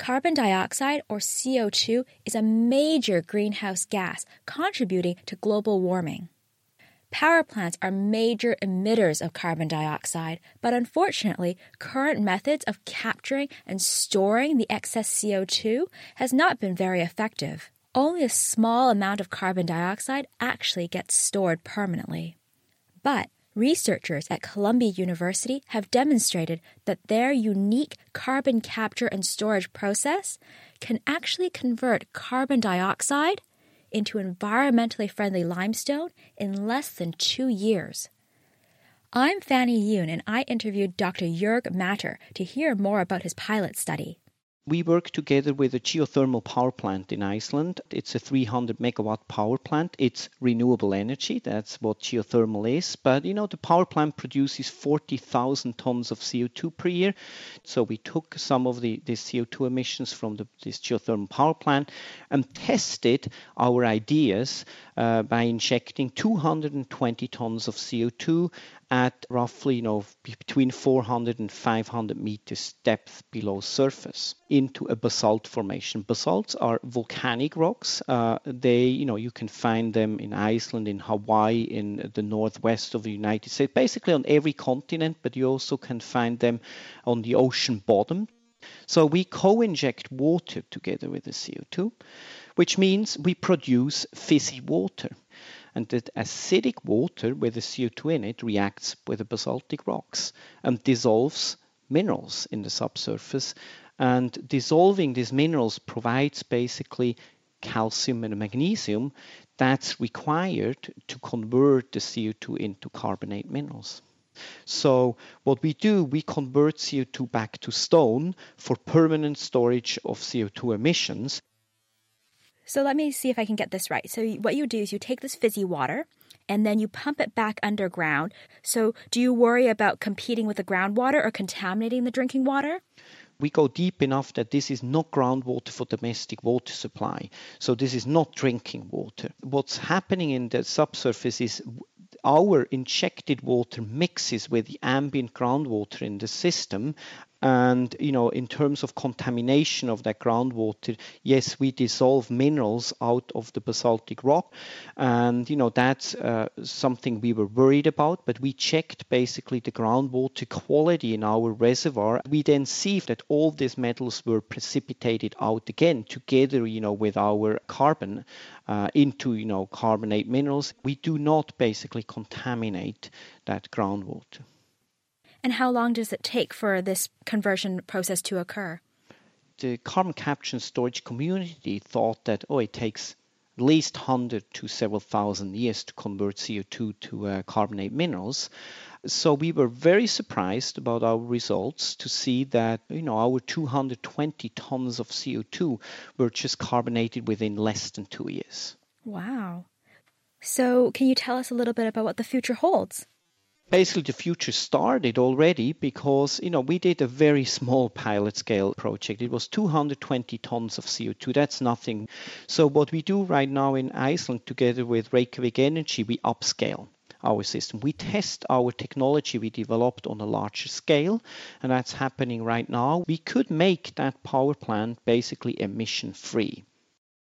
Carbon dioxide, or CO2, is a major greenhouse gas contributing to global warming. Power plants are major emitters of carbon dioxide, but unfortunately, current methods of capturing and storing the excess CO2 has not been very effective. Only a small amount of carbon dioxide actually gets stored permanently. But Researchers at Columbia University have demonstrated that their unique carbon capture and storage process can actually convert carbon dioxide into environmentally friendly limestone in less than two years. I'm Fanny Yoon, and I interviewed Dr. Jürg Matter to hear more about his pilot study. We work together with a geothermal power plant in Iceland. It's a 300 megawatt power plant. It's renewable energy. That's what geothermal is. But you know, the power plant produces 40,000 tons of CO2 per year. So we took some of the, the CO2 emissions from the, this geothermal power plant and tested our ideas uh, by injecting 220 tons of CO2 at roughly you know between 400 and 500 meters depth below surface into a basalt formation. Basalts are volcanic rocks. Uh, they you know you can find them in iceland in hawaii in the northwest of the united states basically on every continent but you also can find them on the ocean bottom. So we co-inject water together with the co2 which means we produce fizzy water and that acidic water with the CO2 in it reacts with the basaltic rocks and dissolves minerals in the subsurface. And dissolving these minerals provides basically calcium and magnesium that's required to convert the CO2 into carbonate minerals. So what we do, we convert CO2 back to stone for permanent storage of CO2 emissions so let me see if I can get this right. So what you do is you take this fizzy water and then you pump it back underground. So do you worry about competing with the groundwater or contaminating the drinking water? we go deep enough that this is not groundwater for domestic water supply. So this is not drinking water. What's happening in the subsurface is our injected water mixes with the ambient groundwater in the system and you know, in terms of contamination of that groundwater, yes, we dissolve minerals out of the basaltic rock, and you know that's uh, something we were worried about. But we checked basically the groundwater quality in our reservoir. We then see that all these metals were precipitated out again together, you know, with our carbon uh, into you know carbonate minerals. We do not basically contaminate that groundwater. And how long does it take for this conversion process to occur? The carbon capture and storage community thought that, oh, it takes at least 100 to several thousand years to convert CO2 to uh, carbonate minerals. So we were very surprised about our results to see that you know our 220 tons of CO2 were just carbonated within less than 2 years. Wow. So can you tell us a little bit about what the future holds? Basically the future started already because you know we did a very small pilot scale project. It was 220 tons of co2 that's nothing. So what we do right now in iceland together with reykjavik energy we upscale our system. We test our technology we developed on a larger scale and that's happening right now. We could make that power plant basically emission free